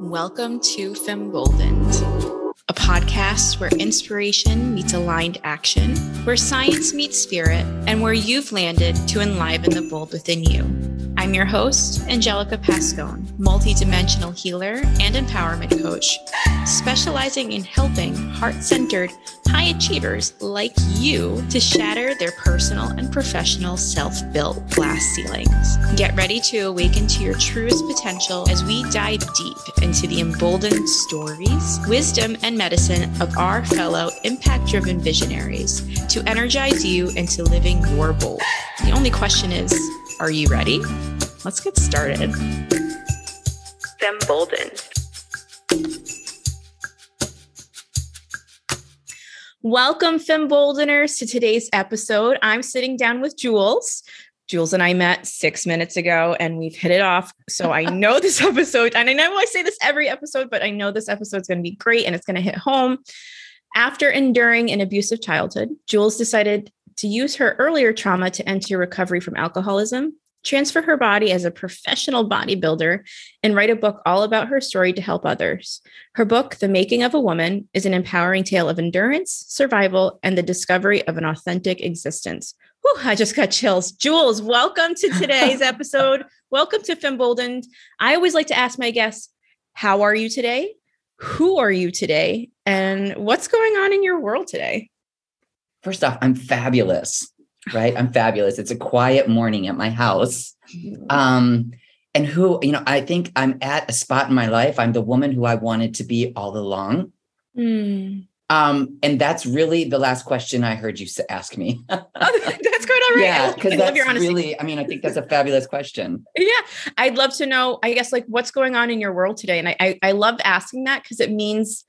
Welcome to Femboldened, a podcast where inspiration meets aligned action, where science meets spirit, and where you've landed to enliven the bold within you. I'm your host, Angelica Pascone, multidimensional healer and empowerment coach, specializing in helping heart centered, high achievers like you to shatter their personal and professional self built glass ceilings. Get ready to awaken to your truest potential as we dive deep into the emboldened stories, wisdom, and medicine of our fellow impact driven visionaries to energize you into living your bold. The only question is, are you ready? Let's get started. Femboldened. Welcome, Femboldeners, to today's episode. I'm sitting down with Jules. Jules and I met six minutes ago and we've hit it off. So I know this episode, and I know I say this every episode, but I know this episode is going to be great and it's going to hit home. After enduring an abusive childhood, Jules decided to use her earlier trauma to enter recovery from alcoholism, transfer her body as a professional bodybuilder, and write a book all about her story to help others. Her book, The Making of a Woman, is an empowering tale of endurance, survival, and the discovery of an authentic existence. Whew, I just got chills. Jules, welcome to today's episode. welcome to Femboldened. I always like to ask my guests, how are you today? Who are you today? And what's going on in your world today? First off, I'm fabulous, right? I'm fabulous. It's a quiet morning at my house. Um, and who, you know, I think I'm at a spot in my life. I'm the woman who I wanted to be all along. Mm. Um, and that's really the last question I heard you ask me. oh, that's good. All right. Yeah, because that's really, I mean, I think that's a fabulous question. Yeah. I'd love to know, I guess, like what's going on in your world today. And I I, I love asking that because it means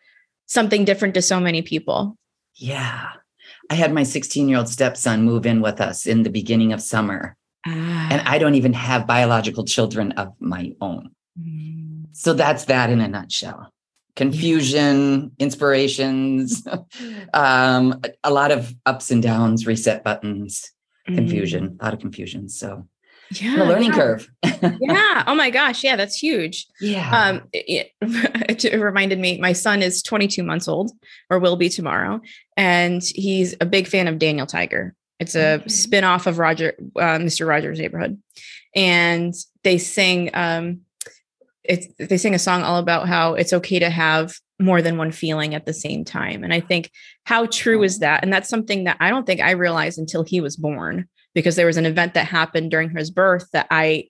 something different to so many people. Yeah. I had my 16 year old stepson move in with us in the beginning of summer. Ah. And I don't even have biological children of my own. Mm. So that's that in a nutshell. Confusion, inspirations, um, a lot of ups and downs, reset buttons, mm. confusion, a lot of confusion. So yeah a learning yeah. curve yeah oh my gosh yeah that's huge yeah um it, it, it, reminded me my son is 22 months old or will be tomorrow and he's a big fan of daniel tiger it's a okay. spin-off of roger uh, mr rogers neighborhood and they sing um it's they sing a song all about how it's okay to have more than one feeling at the same time and i think how true is that and that's something that i don't think i realized until he was born because there was an event that happened during his birth that I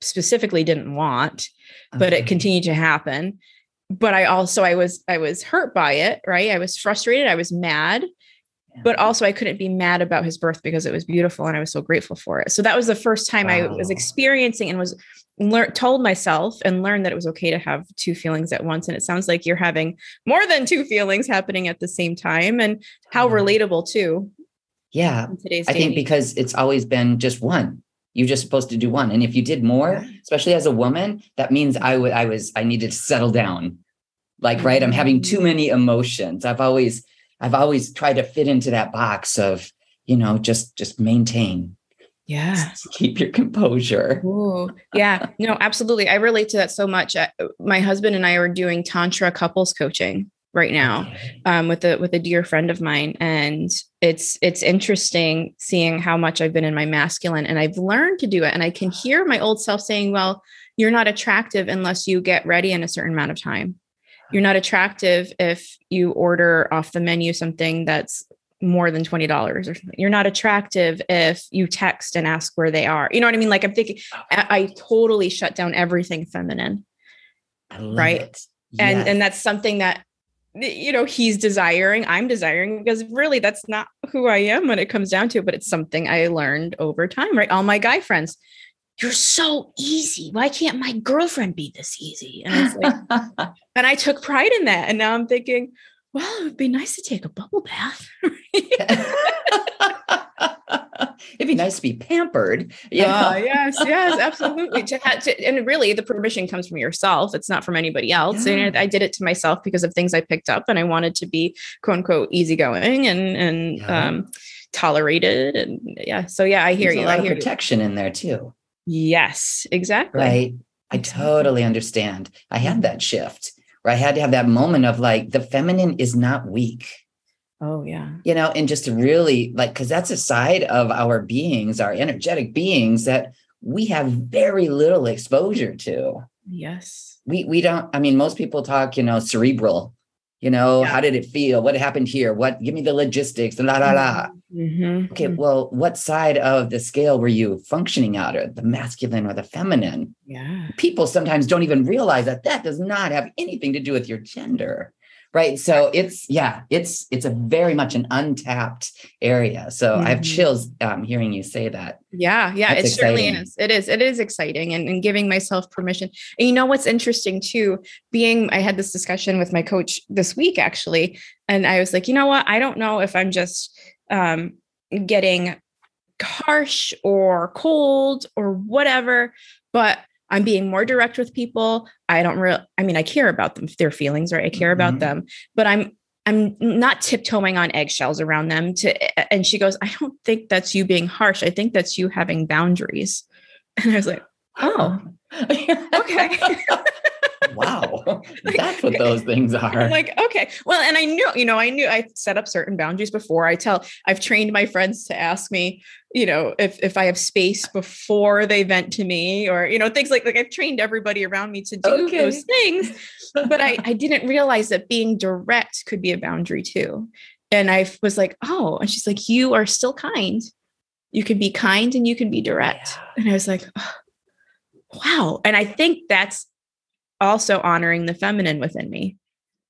specifically didn't want, but okay. it continued to happen. But I also I was I was hurt by it, right? I was frustrated, I was mad. But also I couldn't be mad about his birth because it was beautiful and I was so grateful for it. So that was the first time wow. I was experiencing and was learned told myself and learned that it was okay to have two feelings at once and it sounds like you're having more than two feelings happening at the same time and how relatable too yeah. I think because it's always been just one. You're just supposed to do one. And if you did more, especially as a woman, that means I would I was I needed to settle down. Like, right, I'm having too mm. many emotions. I've always I've always tried to fit into that box of, you know, just just maintain. Yeah. Keep your composure. Ooh, yeah. No, absolutely. I relate to that so much. My husband and I are doing tantra couples coaching right now um, with a with a dear friend of mine and it's it's interesting seeing how much I've been in my masculine and I've learned to do it and I can hear my old self saying well you're not attractive unless you get ready in a certain amount of time you're not attractive if you order off the menu something that's more than $20 or something. You're not attractive if you text and ask where they are. You know what I mean? Like I'm thinking I, I totally shut down everything feminine. right. Yes. And and that's something that you know he's desiring i'm desiring because really that's not who i am when it comes down to it but it's something i learned over time right all my guy friends you're so easy why can't my girlfriend be this easy and, like, and i took pride in that and now i'm thinking well it would be nice to take a bubble bath it'd be nice to be pampered. Yeah. Yes, yes, absolutely. to, to, and really, the permission comes from yourself. It's not from anybody else. Yeah. And I did it to myself because of things I picked up, and I wanted to be quote unquote easygoing and and yeah. um, tolerated. And yeah, so yeah, I hear There's you. A lot I hear of protection you. in there too. Yes, exactly. Right. I totally understand. I had that shift where I had to have that moment of like, the feminine is not weak. Oh, yeah. You know, and just to really like, because that's a side of our beings, our energetic beings that we have very little exposure to. Yes. We we don't, I mean, most people talk, you know, cerebral, you know, yeah. how did it feel? What happened here? What give me the logistics, la la la. Mm-hmm. Okay, mm-hmm. well, what side of the scale were you functioning out of, the masculine or the feminine? Yeah. People sometimes don't even realize that that does not have anything to do with your gender right so it's yeah it's it's a very much an untapped area so mm-hmm. i have mm-hmm. chills um, hearing you say that yeah yeah That's it exciting. certainly is it is it is exciting and, and giving myself permission and you know what's interesting too being i had this discussion with my coach this week actually and i was like you know what i don't know if i'm just um, getting harsh or cold or whatever but I'm being more direct with people. I don't really, I mean, I care about them, their feelings, right? I care mm-hmm. about them, but I'm, I'm not tiptoeing on eggshells around them to, and she goes, I don't think that's you being harsh. I think that's you having boundaries. And I was like, oh, okay. wow, that's what eh, those things are. I'm like, okay. Well, and I knew, you know, I knew I set up certain boundaries before. I tell, I've trained my friends to ask me, you know, if if I have space before they vent to me, or you know, things like like I've trained everybody around me to do okay. those things. But I I didn't realize that being direct could be a boundary too. And I was like, oh, and she's like, you are still kind. You can be kind and you can be direct. Yeah. And I was like, oh, wow. And I think that's also honoring the feminine within me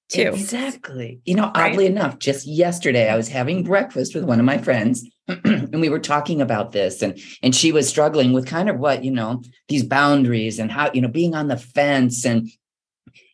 too. Exactly. You know, right? oddly enough, just yesterday I was having breakfast with one of my friends and we were talking about this and and she was struggling with kind of what, you know, these boundaries and how, you know, being on the fence and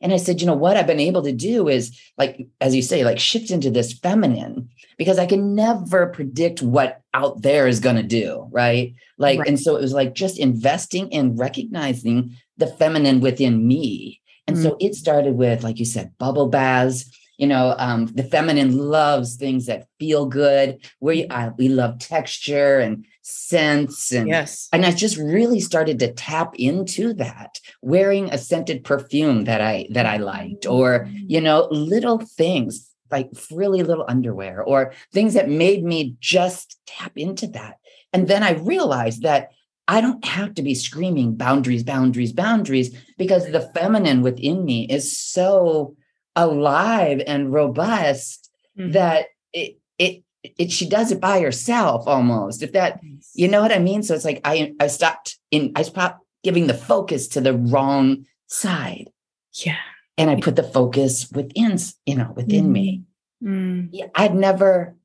and I said, you know, what I've been able to do is like as you say, like shift into this feminine because I can never predict what out there is going to do, right? Like right. and so it was like just investing in recognizing the feminine within me. And mm-hmm. so it started with, like you said, bubble baths. You know, um, the feminine loves things that feel good. We uh, we love texture and scents, and yes, and I just really started to tap into that. Wearing a scented perfume that I that I liked, or you know, little things like frilly little underwear, or things that made me just tap into that. And then I realized that I don't have to be screaming boundaries, boundaries, boundaries, because the feminine within me is so alive and robust mm-hmm. that it, it, it, she does it by herself almost. If that, you know what I mean? So it's like I, I stopped in, I stopped giving the focus to the wrong side. Yeah. And I put the focus within, you know, within mm-hmm. me. Mm. Yeah, I'd never,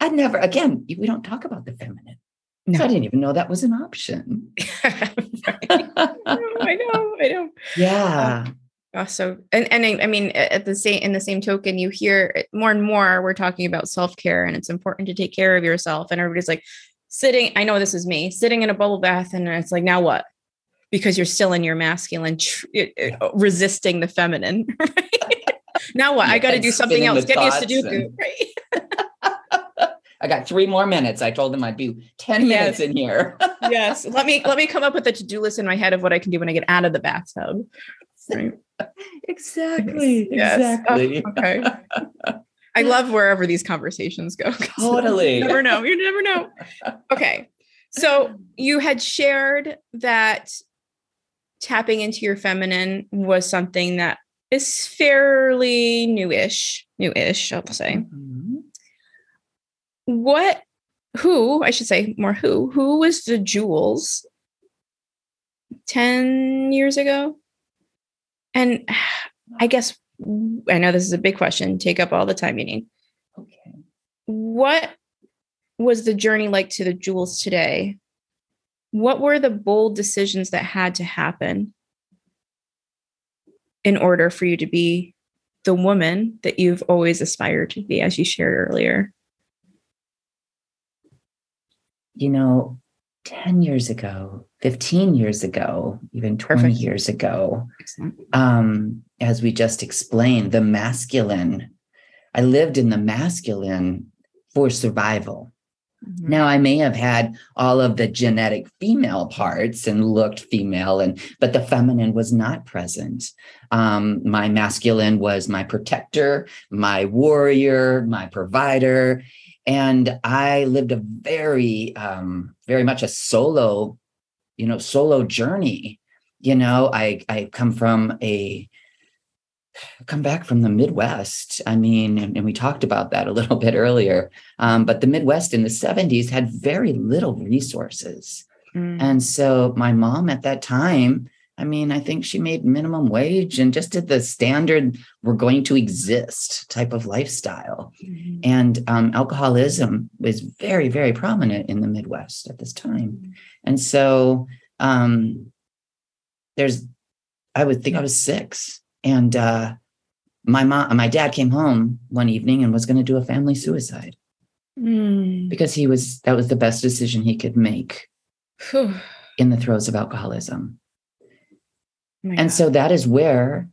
I'd never, again, we don't talk about the feminine. No. I didn't even know that was an option. I know, I know. Yeah. Um, so, and and I, I mean, at the same in the same token, you hear more and more we're talking about self care, and it's important to take care of yourself. And everybody's like sitting. I know this is me sitting in a bubble bath, and it's like, now what? Because you're still in your masculine, tr- resisting the feminine. Right? now what? Yeah, I got to do something else. Get me a Sudoku. Right? I got three more minutes. I told them I'd be 10 minutes in here. yes. Let me let me come up with a to-do list in my head of what I can do when I get out of the bathtub. Right. exactly. Yes. Exactly. Oh, okay. I love wherever these conversations go. Totally. you never know. You never know. Okay. So you had shared that tapping into your feminine was something that is fairly newish, newish, I'll say. Mm-hmm what who i should say more who who was the Jules 10 years ago? And i guess i know this is a big question take up all the time you need. Okay. What was the journey like to the Jules today? What were the bold decisions that had to happen in order for you to be the woman that you've always aspired to be as you shared earlier you know, 10 years ago, 15 years ago, even 20 Perfect. years ago, um, as we just explained, the masculine, I lived in the masculine for survival. Mm-hmm. Now I may have had all of the genetic female parts and looked female, and but the feminine was not present. Um, my masculine was my protector, my warrior, my provider, and I lived a very, um, very much a solo, you know, solo journey. You know, I I come from a come back from the Midwest. I mean, and, and, we talked about that a little bit earlier. Um, but the Midwest in the 70s had very little resources. Mm. And so my mom at that time, I mean, I think she made minimum wage and just did the standard, we're going to exist type of lifestyle. Mm-hmm. And um, alcoholism was very, very prominent in the Midwest at this time. Mm-hmm. And so um, there's, I would think I was six and uh, my mom, my dad came home one evening and was going to do a family suicide mm. because he was that was the best decision he could make in the throes of alcoholism. Oh and God. so that is where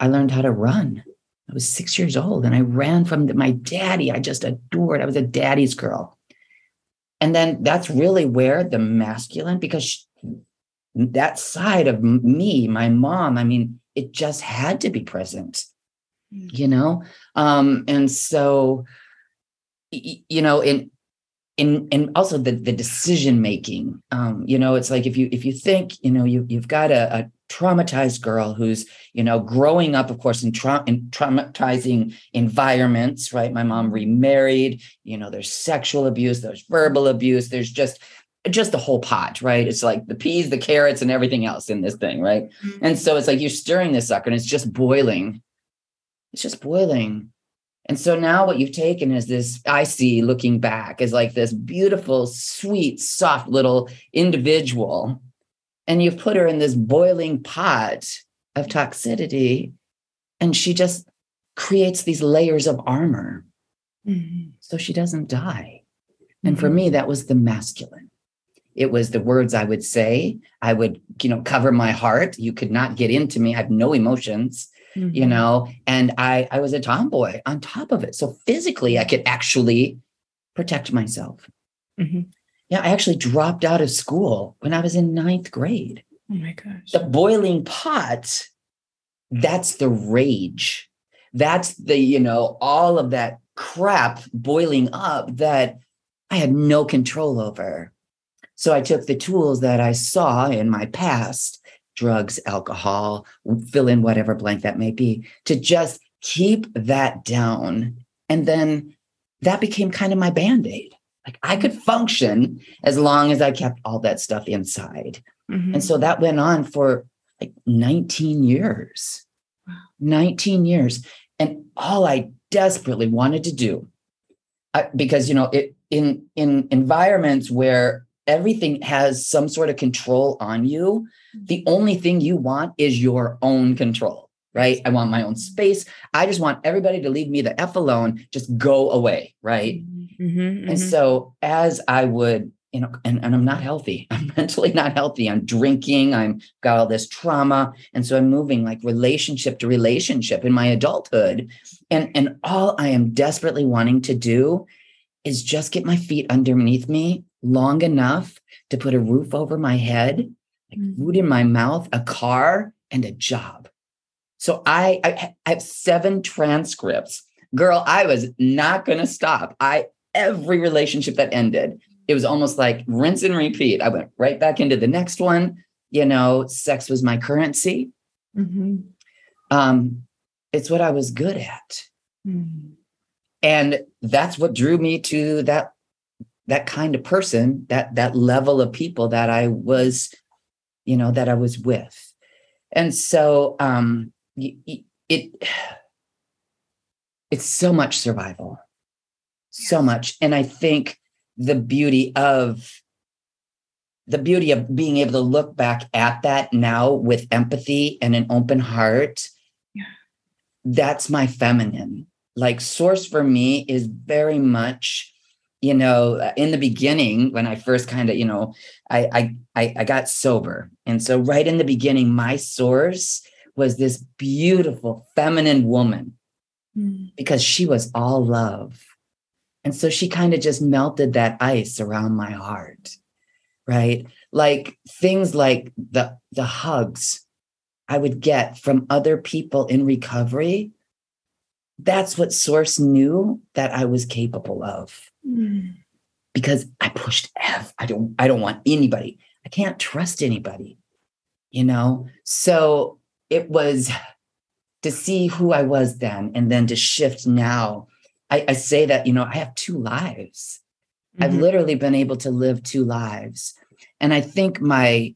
I learned how to run. I was six years old and I ran from my daddy. I just adored. I was a daddy's girl. And then that's really where the masculine, because she, that side of me, my mom, I mean, it just had to be present mm. you know um and so you know in in and also the the decision making um you know it's like if you if you think you know you you've got a, a traumatized girl who's you know growing up of course in, tra- in traumatizing environments right my mom remarried you know there's sexual abuse there's verbal abuse there's just just the whole pot, right? It's like the peas, the carrots, and everything else in this thing, right? Mm-hmm. And so it's like you're stirring this sucker and it's just boiling. It's just boiling. And so now what you've taken is this, I see looking back, is like this beautiful, sweet, soft little individual. And you've put her in this boiling pot of toxicity. And she just creates these layers of armor. Mm-hmm. So she doesn't die. And mm-hmm. for me, that was the masculine. It was the words I would say. I would, you know, cover my heart. You could not get into me. I have no emotions, mm-hmm. you know, and I I was a tomboy on top of it. So physically, I could actually protect myself. Mm-hmm. Yeah, I actually dropped out of school when I was in ninth grade. Oh my gosh. The boiling pot, that's the rage. That's the, you know, all of that crap boiling up that I had no control over. So I took the tools that I saw in my past drugs, alcohol, fill in whatever blank that may be to just keep that down. And then that became kind of my band aid. Like I could function as long as I kept all that stuff inside. Mm-hmm. And so that went on for like 19 years. 19 years. And all I desperately wanted to do, I, because, you know, it, in, in environments where everything has some sort of control on you. Mm-hmm. The only thing you want is your own control, right? I want my own space. I just want everybody to leave me the F alone, just go away, right? Mm-hmm, mm-hmm. And so as I would, you know, and, and I'm not healthy. I'm mentally not healthy. I'm drinking. I'm got all this trauma. And so I'm moving like relationship to relationship in my adulthood. And, and all I am desperately wanting to do is just get my feet underneath me long enough to put a roof over my head, mm-hmm. food in my mouth, a car, and a job. So I, I, I have seven transcripts. Girl, I was not going to stop. I every relationship that ended, it was almost like rinse and repeat. I went right back into the next one. You know, sex was my currency. Mm-hmm. Um, it's what I was good at. Mm-hmm. And that's what drew me to that that kind of person, that that level of people that I was, you know, that I was with. And so um it it's so much survival. So much. And I think the beauty of the beauty of being able to look back at that now with empathy and an open heart yeah. that's my feminine like source for me is very much you know, uh, in the beginning, when I first kind of, you know, I, I I got sober, and so right in the beginning, my source was this beautiful feminine woman mm. because she was all love. And so she kind of just melted that ice around my heart. Right? Like things like the the hugs I would get from other people in recovery. That's what source knew that I was capable of. Mm. Because I pushed F. I don't I don't want anybody. I can't trust anybody. You know? So it was to see who I was then and then to shift now. I, I say that, you know, I have two lives. Mm-hmm. I've literally been able to live two lives. And I think my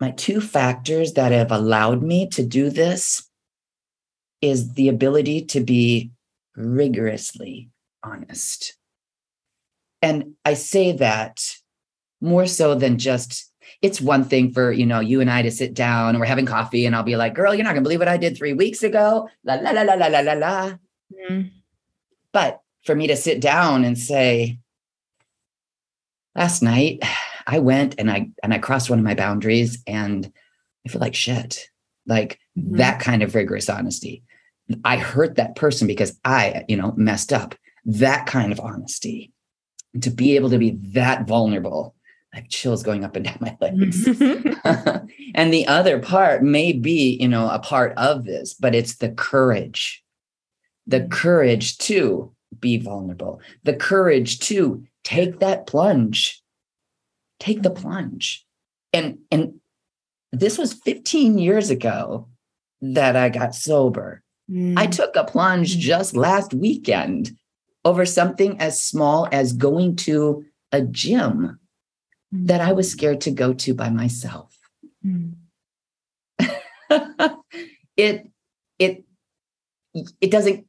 my two factors that have allowed me to do this is the ability to be rigorously honest. And I say that more so than just it's one thing for you know you and I to sit down and we're having coffee and I'll be like, "Girl, you're not gonna believe what I did three weeks ago." La la la la la la la la. Mm-hmm. But for me to sit down and say, "Last night, I went and I and I crossed one of my boundaries, and I feel like shit." Like mm-hmm. that kind of rigorous honesty. I hurt that person because I, you know, messed up. That kind of honesty. to be able to be that vulnerable I have chills going up and down my legs. and the other part may be, you know, a part of this, but it's the courage, the mm. courage to be vulnerable, the courage to take that plunge, take the plunge. And, and this was 15 years ago that I got sober. Mm. I took a plunge mm. just last weekend over something as small as going to a gym that I was scared to go to by myself. Mm. it it it doesn't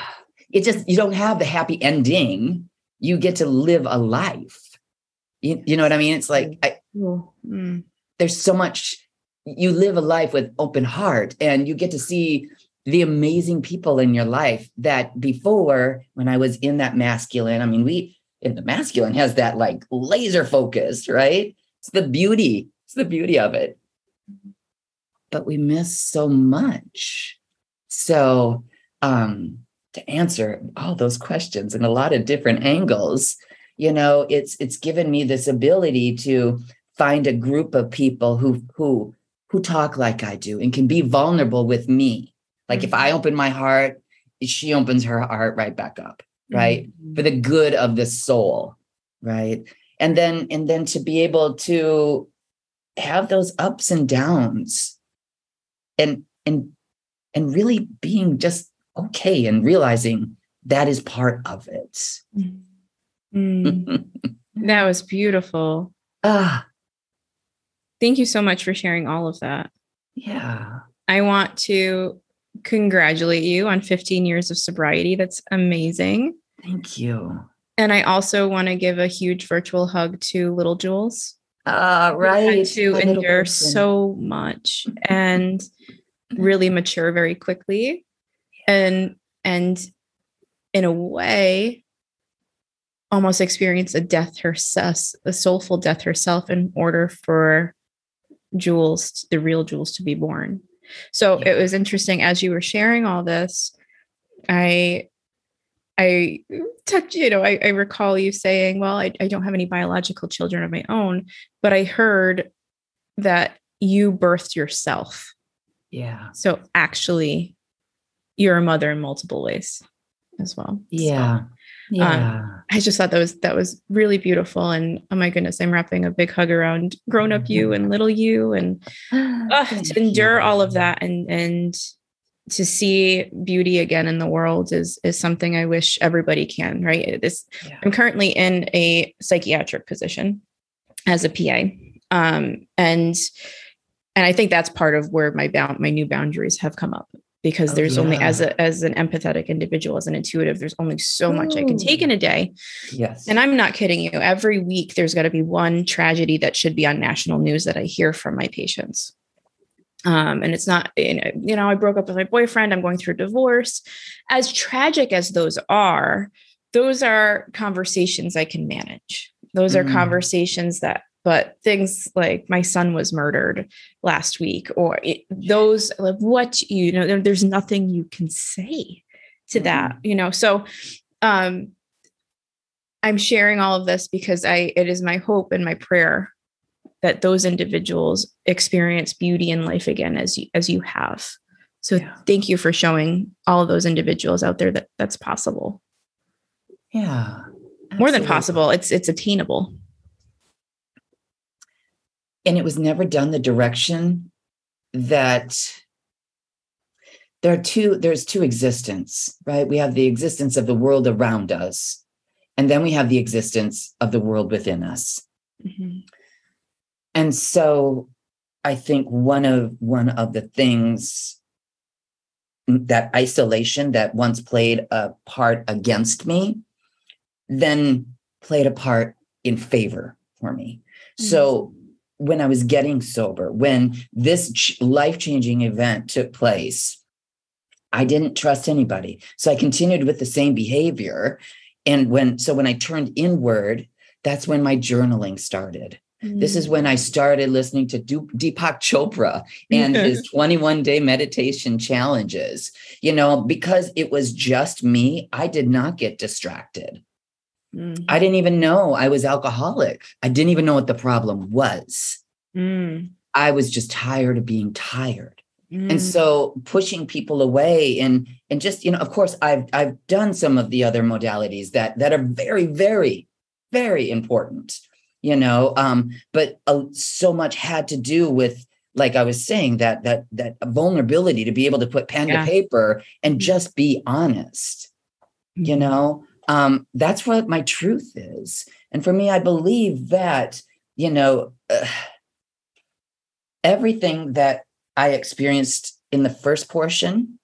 it just you don't have the happy ending. You get to live a life. You, you know what I mean? It's like I, mm. there's so much you live a life with open heart and you get to see the amazing people in your life that before when I was in that masculine, I mean, we in the masculine has that like laser focus, right? It's the beauty. It's the beauty of it. But we miss so much. So, um, to answer all those questions in a lot of different angles, you know, it's it's given me this ability to find a group of people who who who talk like I do and can be vulnerable with me. Like if I mm-hmm. open my heart, she opens her heart right back up right? Mm-hmm. for the good of the soul right? And then and then to be able to have those ups and downs and and and really being just okay and realizing that is part of it. Mm. that was beautiful. Ah. Thank you so much for sharing all of that. Yeah. I want to congratulate you on 15 years of sobriety. That's amazing Thank you. And I also want to give a huge virtual hug to little Jules. Uh, right. To endure so much and really mature very quickly. And and in a way, almost experience a death herself, a soulful death herself in order for Jules, the real Jules, to be born. So yeah. it was interesting as you were sharing all this. I I touch, you know, I, I, recall you saying, well, I, I don't have any biological children of my own, but I heard that you birthed yourself. Yeah. So actually, you're a mother in multiple ways as well. Yeah. So, yeah. Um, I just thought that was that was really beautiful. And oh my goodness, I'm wrapping a big hug around grown up you and little you and uh, to endure all of that and and to see beauty again in the world is is something I wish everybody can, right? This yeah. I'm currently in a psychiatric position as a PA. Um, and and I think that's part of where my bound my new boundaries have come up because oh, there's yeah. only as a as an empathetic individual as an intuitive there's only so Ooh. much i can take in a day yes and i'm not kidding you every week there's got to be one tragedy that should be on national news that i hear from my patients um, and it's not you know, you know i broke up with my boyfriend i'm going through a divorce as tragic as those are those are conversations i can manage those are mm. conversations that but things like my son was murdered last week or it, those like what you know there, there's nothing you can say to mm. that you know so um I'm sharing all of this because I it is my hope and my prayer that those individuals experience beauty in life again as you as you have. So yeah. thank you for showing all of those individuals out there that that's possible. Yeah. Absolutely. More than possible. It's it's attainable. And it was never done the direction that there are two there's two existence, right? We have the existence of the world around us and then we have the existence of the world within us. Mm-hmm. And so I think one of one of the things that isolation that once played a part against me then played a part in favor for me. Mm-hmm. So when I was getting sober, when this ch- life-changing event took place, I didn't trust anybody. So I continued with the same behavior and when so when I turned inward, that's when my journaling started. This is when I mm. started listening to Deepak Chopra and his 21 day meditation challenges. You know, because it was just me, I did not get distracted. Mm-hmm. I didn't even know I was alcoholic. I didn't even know what the problem was. Mm. I was just tired of being tired. Mm. And so pushing people away and and just, you know, of course I've I've done some of the other modalities that that are very very very important you know um but uh, so much had to do with like i was saying that that that vulnerability to be able to put pen yeah. to paper and mm-hmm. just be honest mm-hmm. you know um that's what my truth is and for me i believe that you know uh, everything that i experienced in the first portion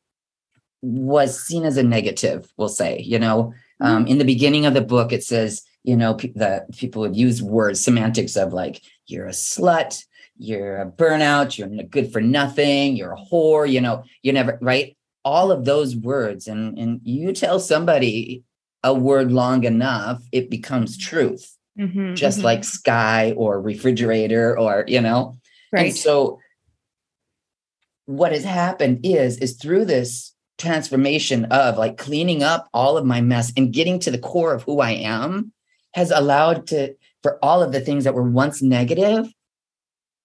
was seen as a negative we'll say you know um, mm-hmm. in the beginning of the book it says you know, pe- that people would use words, semantics of like, you're a slut, you're a burnout, you're good for nothing, you're a whore, you know, you never, right? All of those words. And, and you tell somebody a word long enough, it becomes truth, mm-hmm, just mm-hmm. like sky or refrigerator or, you know, right. And so what has happened is, is through this transformation of like cleaning up all of my mess and getting to the core of who I am, has allowed to for all of the things that were once negative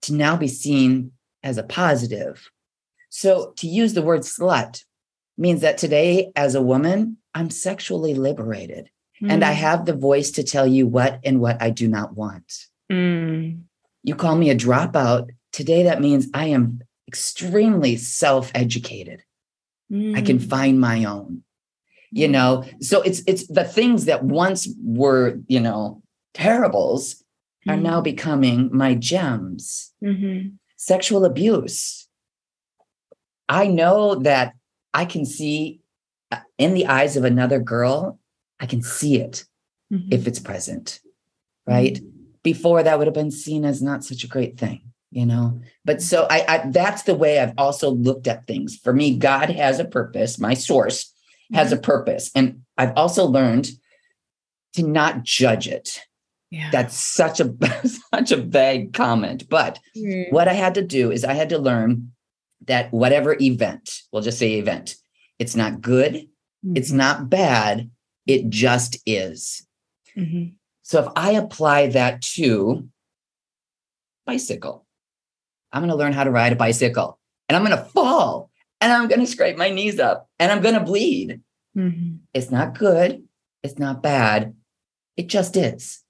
to now be seen as a positive. So to use the word slut means that today as a woman, I'm sexually liberated mm. and I mm. have the voice to tell you what and what I do not want. Mm. You call me a dropout. Today that means I am extremely self-educated. Mm. I can mm. find my own you know so it's it's the things that once were you know terribles mm-hmm. are now mm-hmm. becoming my gems mm-hmm. sexual abuse i know that i can see uh, in the eyes of another girl i can see it mm-hmm. if it's present right mm-hmm. before that would have been seen as not such a great thing you know but so I, I that's the way i've also looked at things for me god has a purpose my source has a purpose. And I've also learned to not judge it. Yeah. That's such a such a vague comment. But mm. what I had to do is I had to learn that whatever event, we'll just say event, it's not good, mm-hmm. it's not bad, it just is. Mm-hmm. So if I apply that to bicycle, I'm going to learn how to ride a bicycle and I'm going to fall and I'm going to scrape my knees up and I'm going to bleed. Mm-hmm. It's not good. It's not bad. It just is.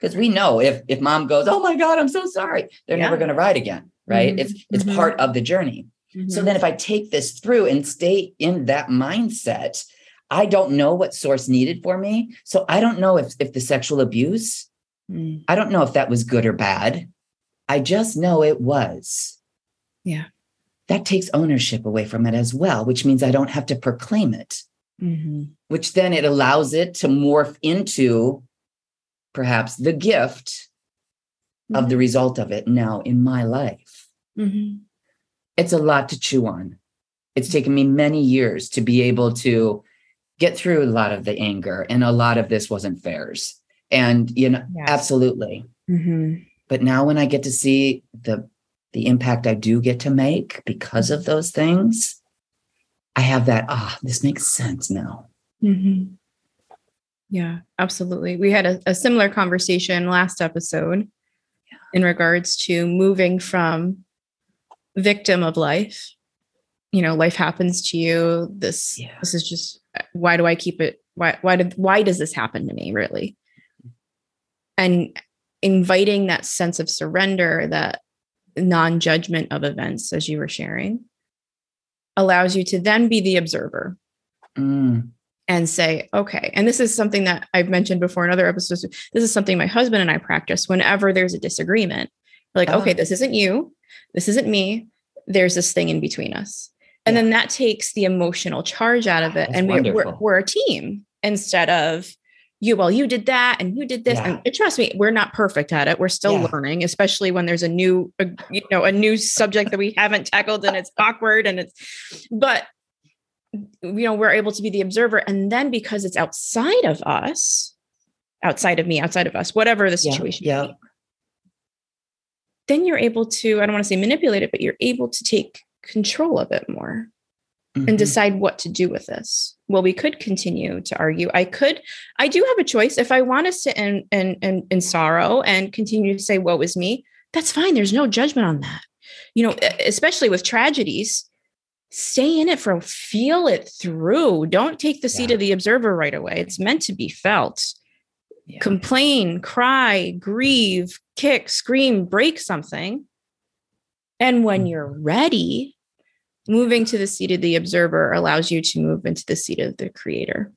Because we know if if mom goes, oh my God, I'm so sorry, they're yeah. never going to ride again. Right. Mm-hmm. It's it's mm-hmm. part of the journey. So mm-hmm. then if I take this through and stay in that mindset, I don't know what source needed for me. So I don't know if if the sexual abuse, mm. I don't know if that was good or bad. I just know it was. Yeah that takes ownership away from it as well, which means I don't have to proclaim it, mm-hmm. which then it allows it to morph into perhaps the gift mm-hmm. of the mm-hmm. result of it now in my life. Mm-hmm. It's a lot to chew on. It's taken me many years to be able to get through a lot of the anger, and a lot of this wasn't fairs. And, you know, yes. absolutely. Mm-hmm. But now when I get to see the the impact I do get to make because of those things, I have that, ah, this makes sense now. Mm-hmm. Yeah, absolutely. We had a, a similar conversation last episode yeah. in regards to moving from victim of life. You know, life happens to you. This yeah. this is just why do I keep it? Why why did why does this happen to me really? And inviting that sense of surrender, that non-judgment of events, as you were sharing, allows you to then be the observer. Mm and say, okay, and this is something that I've mentioned before in other episodes. This is something my husband and I practice whenever there's a disagreement. We're like, uh-huh. okay, this isn't you, this isn't me. There's this thing in between us. And yeah. then that takes the emotional charge out of it. That's and we're, we're, we're, a team instead of you, well, you did that and you did this. Yeah. And trust me, we're not perfect at it. We're still yeah. learning, especially when there's a new, a, you know, a new subject that we haven't tackled and it's awkward and it's, but you know we're able to be the observer and then because it's outside of us outside of me outside of us whatever the situation yeah, yeah. then you're able to i don't want to say manipulate it but you're able to take control of it more mm-hmm. and decide what to do with this well we could continue to argue i could i do have a choice if i want to sit in in in, in sorrow and continue to say woe is me that's fine there's no judgment on that you know especially with tragedies stay in it for feel it through. Don't take the seat yeah. of the observer right away. It's meant to be felt. Yeah. Complain, cry, grieve, kick, scream, break something. And when mm. you're ready, moving to the seat of the observer allows you to move into the seat of the creator.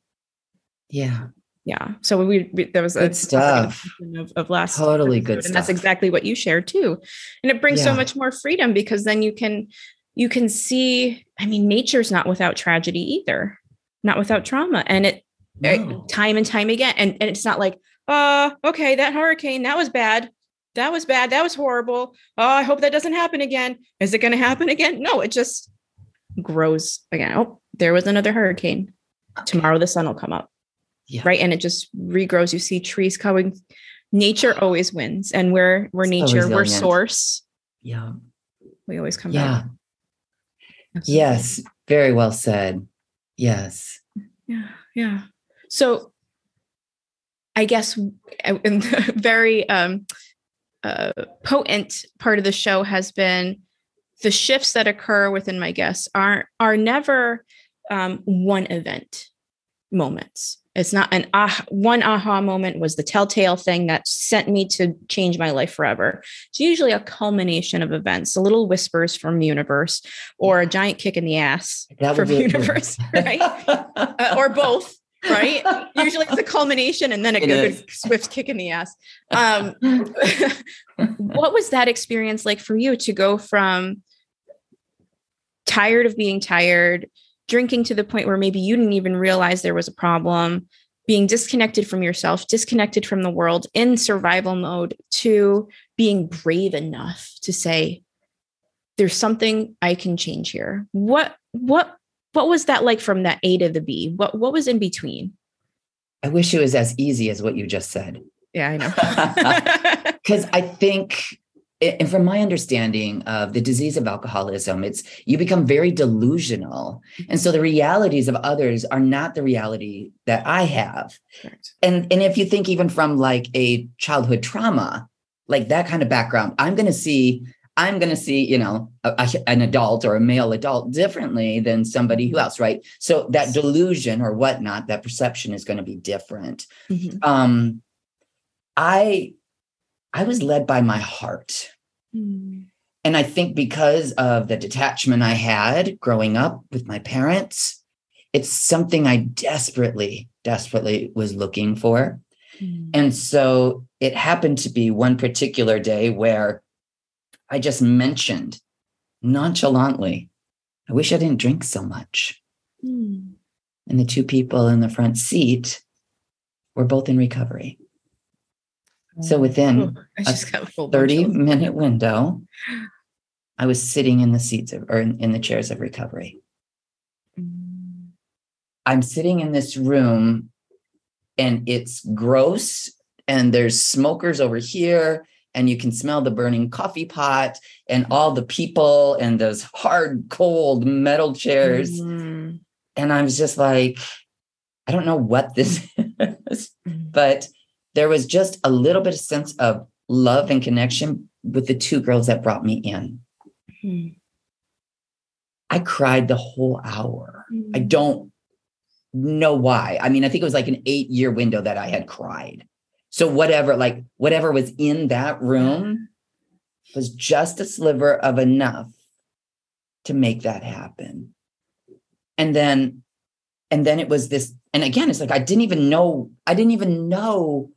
Yeah. Yeah. So we, we there was good a stuff of, of last totally episode, good, and that's exactly what you shared too. And it brings yeah. so much more freedom because then you can you can see, I mean, nature's not without tragedy either, not without trauma. And it, no. it time and time again. And, and it's not like, uh, okay, that hurricane, that was bad. That was bad. That was horrible. Oh, I hope that doesn't happen again. Is it going to happen again? No, it just grows again. Oh, there was another hurricane. Okay. Tomorrow the sun will come up. Yeah. Right. And it just regrows. You see trees coming. Nature always wins. And we're we're nature, we're source. Yeah. We always come yeah. back. Absolutely. Yes, very well said. Yes. Yeah, yeah. So I guess in the very um, uh, potent part of the show has been the shifts that occur within my guests are are never um, one event moments. It's not an ah one aha moment was the telltale thing that sent me to change my life forever. It's usually a culmination of events, a little whispers from universe, or a giant kick in the ass from universe, right? uh, or both, right? usually it's a culmination and then a good swift kick in the ass. Um, what was that experience like for you to go from tired of being tired? drinking to the point where maybe you didn't even realize there was a problem, being disconnected from yourself, disconnected from the world in survival mode, to being brave enough to say, there's something I can change here. What what what was that like from that A to the B? What what was in between? I wish it was as easy as what you just said. Yeah, I know. Because I think and from my understanding of the disease of alcoholism it's you become very delusional. And so the realities of others are not the reality that i have. And and if you think even from like a childhood trauma like that kind of background i'm going to see i'm going to see you know a, a, an adult or a male adult differently than somebody who else right? So that delusion or whatnot that perception is going to be different. Mm-hmm. um i I was led by my heart. Mm. And I think because of the detachment I had growing up with my parents, it's something I desperately, desperately was looking for. Mm. And so it happened to be one particular day where I just mentioned nonchalantly, I wish I didn't drink so much. Mm. And the two people in the front seat were both in recovery. So within a 30 minute window, I was sitting in the seats of, or in, in the chairs of recovery. Mm. I'm sitting in this room and it's gross and there's smokers over here and you can smell the burning coffee pot and all the people and those hard cold metal chairs mm. and i was just like I don't know what this is, but there was just a little bit of sense of love and connection with the two girls that brought me in. Mm. I cried the whole hour. Mm. I don't know why. I mean, I think it was like an eight year window that I had cried. So whatever, like whatever was in that room was just a sliver of enough to make that happen. And then, and then it was this, and again, it's like I didn't even know, I didn't even know,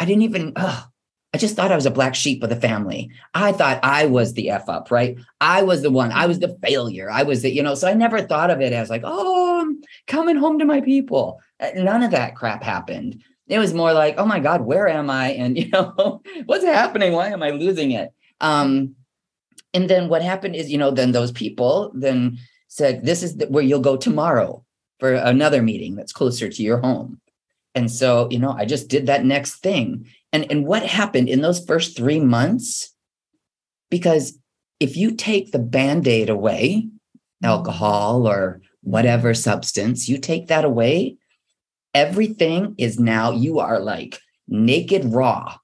I didn't even, oh, I just thought I was a black sheep of the family. I thought I was the F up, right? I was the one, I was the failure. I was the, you know, so I never thought of it as like, oh, I'm coming home to my people. Uh, none of that crap happened. It was more like, oh my God, where am I? And, you know, what's happening? Why am I losing it? Um, and then what happened is, you know, then those people then said, this is the, where you'll go tomorrow for another meeting that's closer to your home. And so, you know, I just did that next thing. And and what happened in those first 3 months? Because if you take the band-aid away alcohol or whatever substance you take that away everything is now you are like naked raw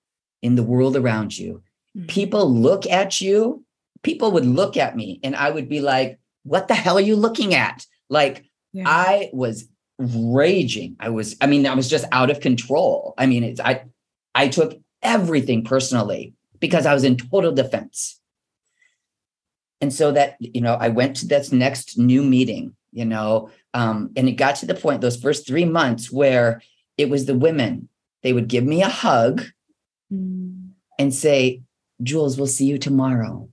in the world around you. Mm-hmm. people look at you people would look at me and i would be like what the hell are you looking at? Like yeah. i was raging i was i mean i was just out of control i mean it's i I took everything personally because I was in total defense. And so that, you know, I went to this next new meeting, you know, um, and it got to the point those first three months where it was the women, they would give me a hug mm. and say, Jules, we'll see you tomorrow.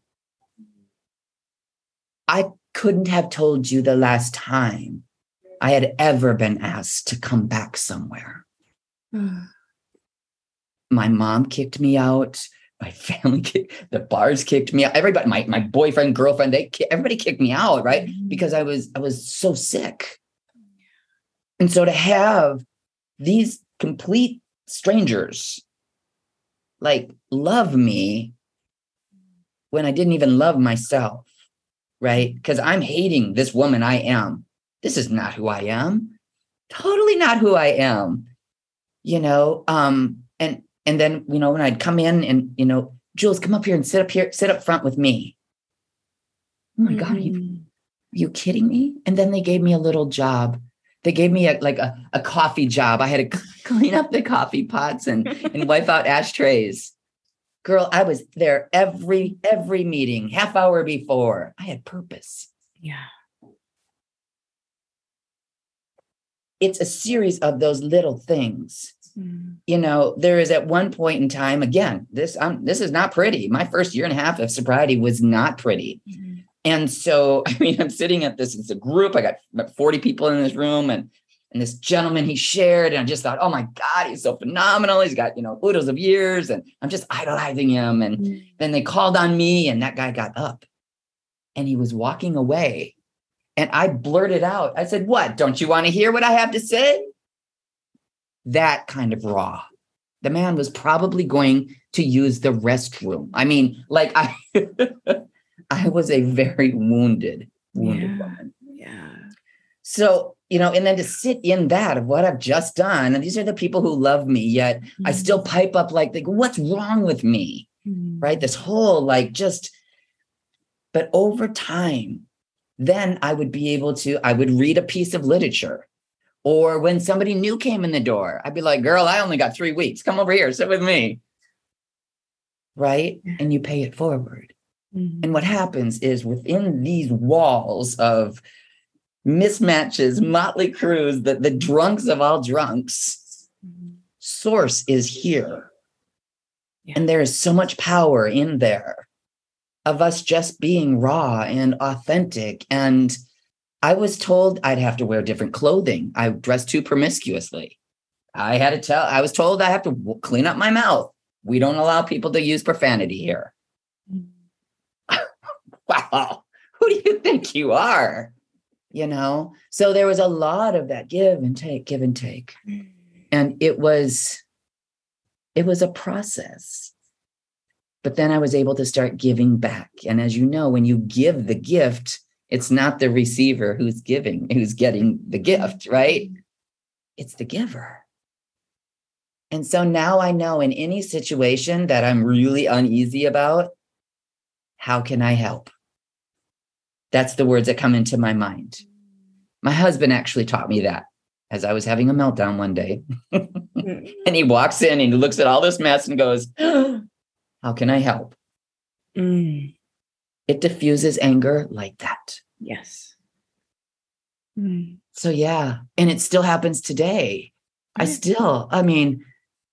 I couldn't have told you the last time I had ever been asked to come back somewhere. my mom kicked me out. My family kicked, the bars kicked me out. Everybody my, my boyfriend girlfriend they everybody kicked me out right? Mm-hmm. because i was i was so sick. And so to have these complete strangers like love me when i didn't even love myself right? Because i'm hating this woman i am this is not who i am totally not who i am you know um and and then, you know, when I'd come in and, you know, Jules, come up here and sit up here, sit up front with me. Oh my mm-hmm. God, are you, mm. are you kidding me? And then they gave me a little job. They gave me a, like a, a coffee job. I had to clean up the coffee pots and, and wipe out ashtrays. Girl, I was there every, every meeting, half hour before. I had purpose. Yeah. It's a series of those little things Mm. You know, there is at one point in time, again, this um, this is not pretty. My first year and a half of sobriety was not pretty. Mm-hmm. And so, I mean, I'm sitting at this, it's a group. I got about 40 people in this room and and this gentleman he shared, and I just thought, oh my God, he's so phenomenal. He's got, you know, oodles of years, and I'm just idolizing him. And mm-hmm. then they called on me, and that guy got up and he was walking away. And I blurted out, I said, What? Don't you want to hear what I have to say? that kind of raw. The man was probably going to use the restroom. I mean, like I I was a very wounded, wounded yeah. woman. Yeah. So, you know, and then to sit in that of what I've just done, and these are the people who love me, yet mm-hmm. I still pipe up like, like, what's wrong with me? Mm-hmm. Right? This whole like just, but over time, then I would be able to, I would read a piece of literature or when somebody new came in the door, I'd be like, girl, I only got three weeks. Come over here, sit with me. Right. And you pay it forward. Mm-hmm. And what happens is within these walls of mismatches, motley crews, the, the drunks of all drunks, mm-hmm. source is here. Yeah. And there is so much power in there of us just being raw and authentic and I was told I'd have to wear different clothing. I dressed too promiscuously. I had to tell, I was told I have to clean up my mouth. We don't allow people to use profanity here. wow. Who do you think you are? You know? So there was a lot of that give and take, give and take. And it was, it was a process. But then I was able to start giving back. And as you know, when you give the gift, it's not the receiver who's giving, who's getting the gift, right? it's the giver. And so now I know in any situation that I'm really uneasy about, how can I help? That's the words that come into my mind. My husband actually taught me that as I was having a meltdown one day. And he walks in and he looks at all this mess and goes, oh, How can I help? Mm. It diffuses anger like that. Yes. Mm. So, yeah. And it still happens today. I still, I mean,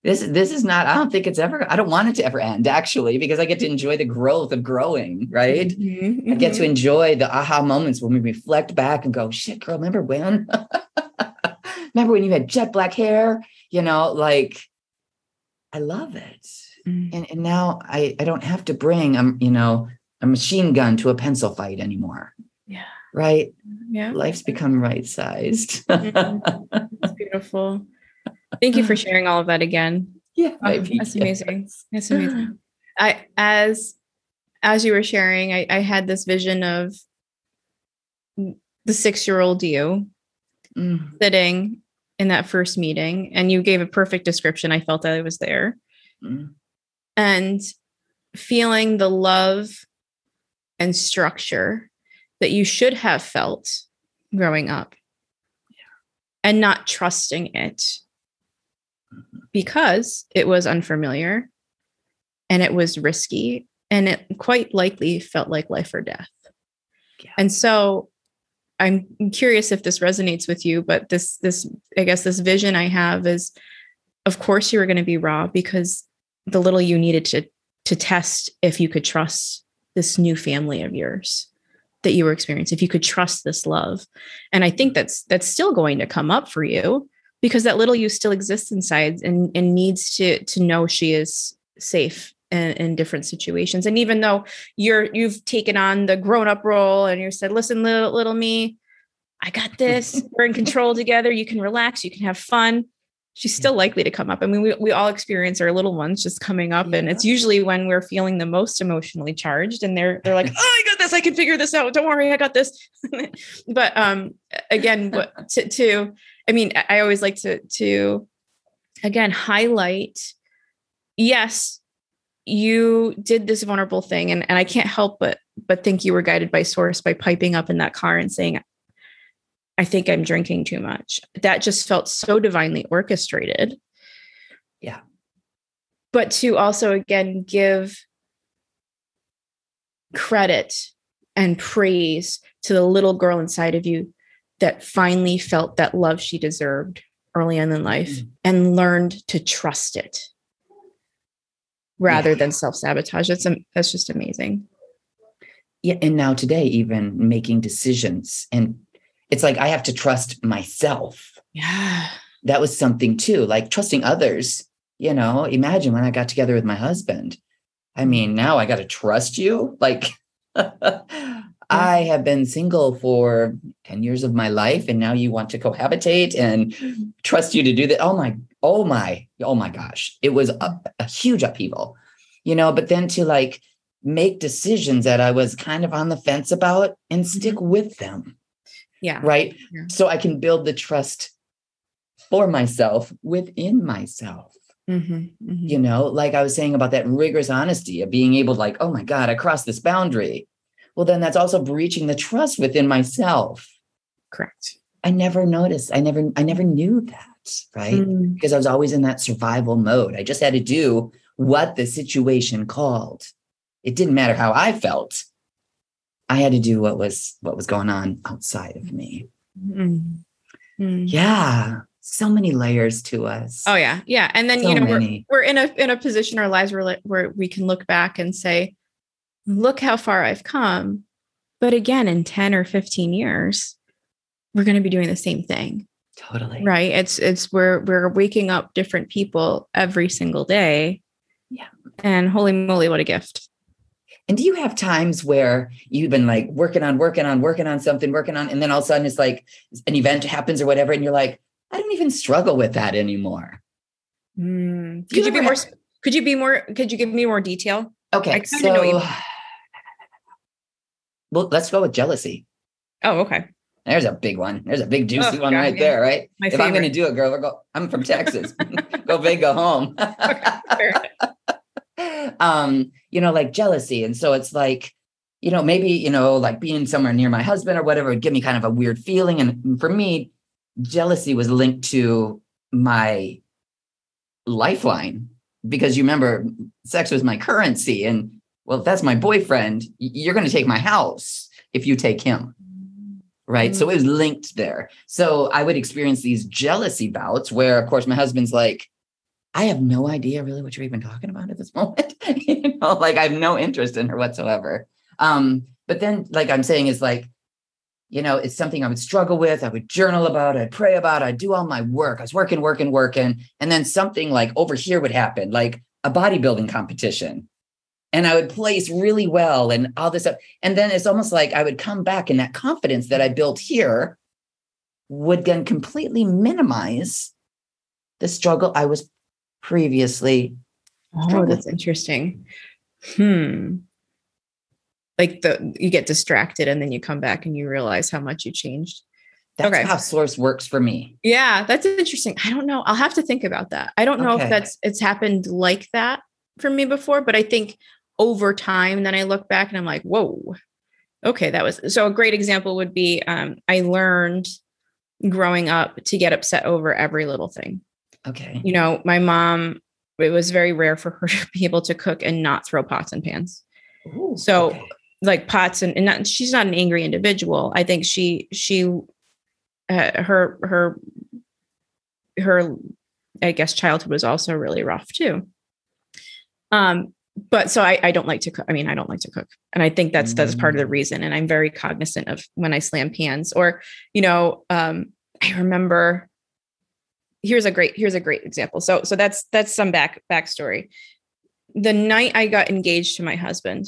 this this is not i don't think it's ever i don't want it to ever end actually because i get to enjoy the growth of growing right mm-hmm, i get to mm-hmm. enjoy the aha moments when we reflect back and go shit girl remember when remember when you had jet black hair you know like i love it mm-hmm. and, and now i i don't have to bring um you know a machine gun to a pencil fight anymore yeah right yeah life's become right sized mm-hmm. it's beautiful Thank you for sharing all of that again. Yeah, oh, that's amazing. That's amazing. I as as you were sharing, I, I had this vision of the six year old you mm. sitting in that first meeting, and you gave a perfect description. I felt that I was there, mm. And feeling the love and structure that you should have felt growing up, yeah. and not trusting it mm-hmm. because it was unfamiliar and it was risky and it quite likely felt like life or death. Yeah. And so I'm curious if this resonates with you, but this this I guess this vision I have is of course you were going to be raw because the little you needed to to test if you could trust this new family of yours that you were experiencing if you could trust this love. And i think that's that's still going to come up for you because that little you still exists inside and, and needs to to know she is safe in, in, different situations. And even though you're you've taken on the grown-up role and you said listen little little me i got this. We're in control together. You can relax. You can have fun she's still likely to come up. I mean we, we all experience our little ones just coming up yeah. and it's usually when we're feeling the most emotionally charged and they're they're like oh i got this. I can figure this out. Don't worry. I got this. But um again to, to I mean, I always like to to again highlight yes, you did this vulnerable thing and, and I can't help but but think you were guided by source by piping up in that car and saying I think I'm drinking too much. That just felt so divinely orchestrated. Yeah. But to also again give credit and praise to the little girl inside of you that finally felt that love she deserved early on in life mm. and learned to trust it rather yeah. than self-sabotage that's that's just amazing yeah and now today even making decisions and it's like i have to trust myself yeah that was something too like trusting others you know imagine when i got together with my husband i mean now i got to trust you like I have been single for 10 years of my life and now you want to cohabitate and trust you to do that. Oh my, oh my, oh my gosh. It was a, a huge upheaval, you know, but then to like make decisions that I was kind of on the fence about and stick mm-hmm. with them. Yeah. Right. Yeah. So I can build the trust for myself within myself. Mm-hmm, mm-hmm. You know, like I was saying about that rigorous honesty of being able to, like, oh my God, I crossed this boundary well, then that's also breaching the trust within myself. Correct. I never noticed. I never, I never knew that, right? Mm. Because I was always in that survival mode. I just had to do what the situation called. It didn't matter how I felt. I had to do what was what was going on outside of me. Mm. Mm. Yeah so many layers to us. Oh yeah, yeah. And then so you know we're, we're in a in a position in our lives where where we can look back and say, look how far I've come. But again, in 10 or 15 years, we're going to be doing the same thing. Totally. Right. It's, it's, we're, we're waking up different people every single day. Yeah. And holy moly, what a gift. And do you have times where you've been like working on, working on, working on something, working on, and then all of a sudden it's like an event happens or whatever, and you're like, I don't even struggle with that anymore. Mm. Could you, you be more? Could you be more? Could you give me more detail? Okay, so well, let's go with jealousy. Oh, okay. there's a big one. There's a big juicy oh, one right yeah. there, right? My if favorite. I'm going to do it, girl, go. I'm from Texas. go big, go home. um, you know, like jealousy, and so it's like, you know, maybe you know, like being somewhere near my husband or whatever would give me kind of a weird feeling, and for me, jealousy was linked to my lifeline because you remember sex was my currency. And well if that's my boyfriend. You're going to take my house if you take him. Right? Mm-hmm. so it was linked there. So i would experience these jealousy bouts where of course my husband's like i have no idea really what you're even talking about at this moment you know like i have no interest in her whatsoever um but then like i'm saying is like you know, it's something I would struggle with. I would journal about, I'd pray about, I'd do all my work. I was working, working, working. And then something like over here would happen, like a bodybuilding competition. And I would place really well and all this stuff. And then it's almost like I would come back and that confidence that I built here would then completely minimize the struggle I was previously. Oh, that's interesting. Hmm like the you get distracted and then you come back and you realize how much you changed. That's okay. how source works for me. Yeah, that's interesting. I don't know. I'll have to think about that. I don't know okay. if that's it's happened like that for me before, but I think over time then I look back and I'm like, whoa. Okay, that was so a great example would be um, I learned growing up to get upset over every little thing. Okay. You know, my mom, it was very rare for her to be able to cook and not throw pots and pans. Ooh, so okay like pots and, and not, she's not an angry individual i think she she uh, her her her i guess childhood was also really rough too um but so I, I don't like to cook i mean i don't like to cook and i think that's that's part of the mm. reason and i'm very cognizant of when i slam pans or you know um i remember here's a great here's a great example so so that's that's some back backstory the night i got engaged to my husband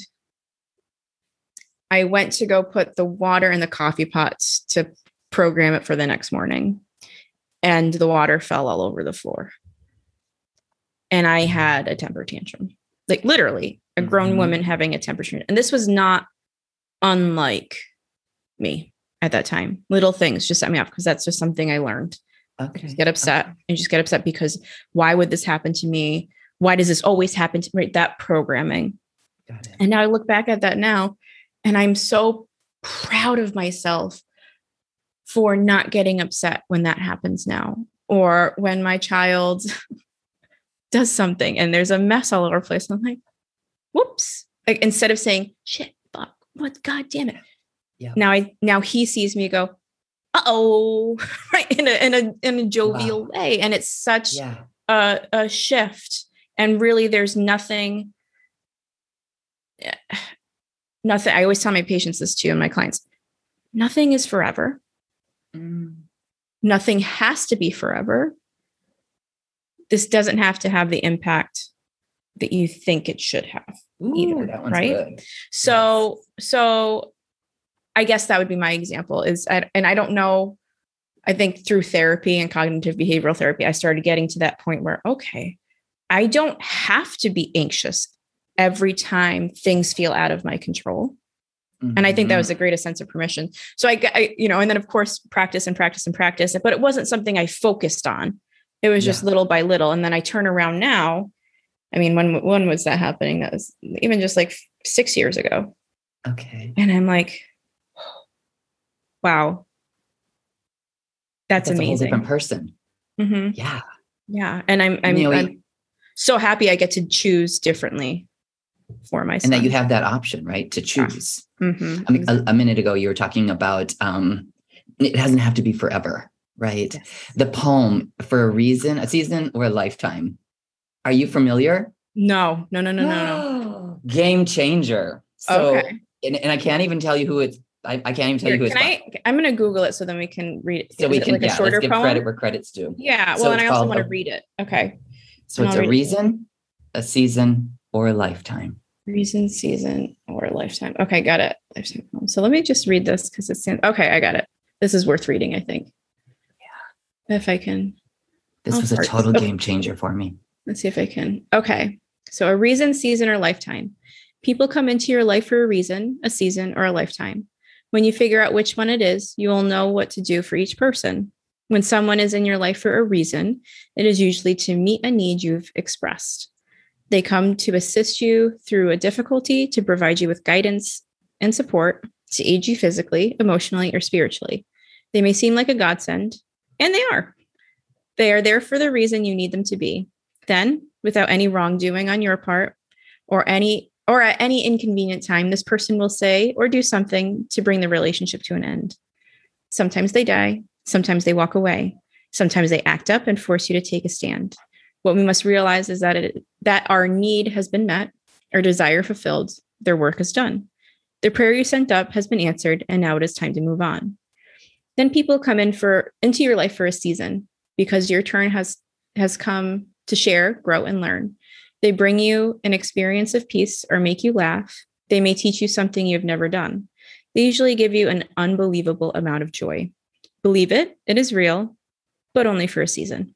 I went to go put the water in the coffee pots to program it for the next morning. And the water fell all over the floor. And I had a temper tantrum, like literally a grown mm-hmm. woman having a temper tantrum. And this was not unlike me at that time. Little things just set me off because that's just something I learned. Okay. Just get upset okay. and just get upset because why would this happen to me? Why does this always happen to me? Right? That programming. And now I look back at that now and I'm so proud of myself for not getting upset when that happens now or when my child does something and there's a mess all over the place. I'm like, whoops. Like instead of saying, shit, fuck, what, God damn it. Yeah. Now I, now he sees me go, oh, right. In a, in a, in a jovial wow. way. And it's such yeah. a, a shift. And really there's nothing nothing i always tell my patients this too and my clients nothing is forever mm. nothing has to be forever this doesn't have to have the impact that you think it should have Ooh, either right good. so yes. so i guess that would be my example is and i don't know i think through therapy and cognitive behavioral therapy i started getting to that point where okay i don't have to be anxious every time things feel out of my control. Mm-hmm. And I think that was mm-hmm. the greatest sense of permission. So I, I, you know, and then of course practice and practice and practice, but it wasn't something I focused on. It was just yeah. little by little. And then I turn around now. I mean, when when was that happening? That was even just like six years ago. Okay. And I'm like, wow, that's, that's amazing. different person. Mm-hmm. Yeah. Yeah. And I'm I'm, you know, I'm so happy I get to choose differently for myself. And that you have that option, right? To choose. Yeah. Mm-hmm. I mean, a, a, minute ago, you were talking about um, it doesn't have to be forever, right? Yes. The poem for a reason, a season, or a lifetime. Are you familiar? No, no, no, no, no, no. Game changer. So, okay. and, and I can't even tell you who it's I, I, can't even tell Here, you who can it's I, I'm going to Google it so then we can read it. So Is we can, like yeah, let's give poem? credit where credit's due. Yeah. Well, so and I also want to read it. Okay. So it's a reason, it. a season, or a lifetime. Reason, season, or lifetime. Okay, got it. Lifetime. So let me just read this because it's okay. I got it. This is worth reading, I think. Yeah. If I can. This was a total oh. game changer for me. Let's see if I can. Okay. So a reason, season, or lifetime. People come into your life for a reason, a season, or a lifetime. When you figure out which one it is, you will know what to do for each person. When someone is in your life for a reason, it is usually to meet a need you've expressed. They come to assist you through a difficulty, to provide you with guidance and support, to aid you physically, emotionally, or spiritually. They may seem like a godsend, and they are. They are there for the reason you need them to be. Then, without any wrongdoing on your part or any or at any inconvenient time, this person will say or do something to bring the relationship to an end. Sometimes they die, sometimes they walk away, sometimes they act up and force you to take a stand. What we must realize is that it, that our need has been met, our desire fulfilled, their work is done. The prayer you sent up has been answered, and now it is time to move on. Then people come in for into your life for a season because your turn has has come to share, grow, and learn. They bring you an experience of peace or make you laugh. They may teach you something you've never done. They usually give you an unbelievable amount of joy. Believe it, it is real, but only for a season.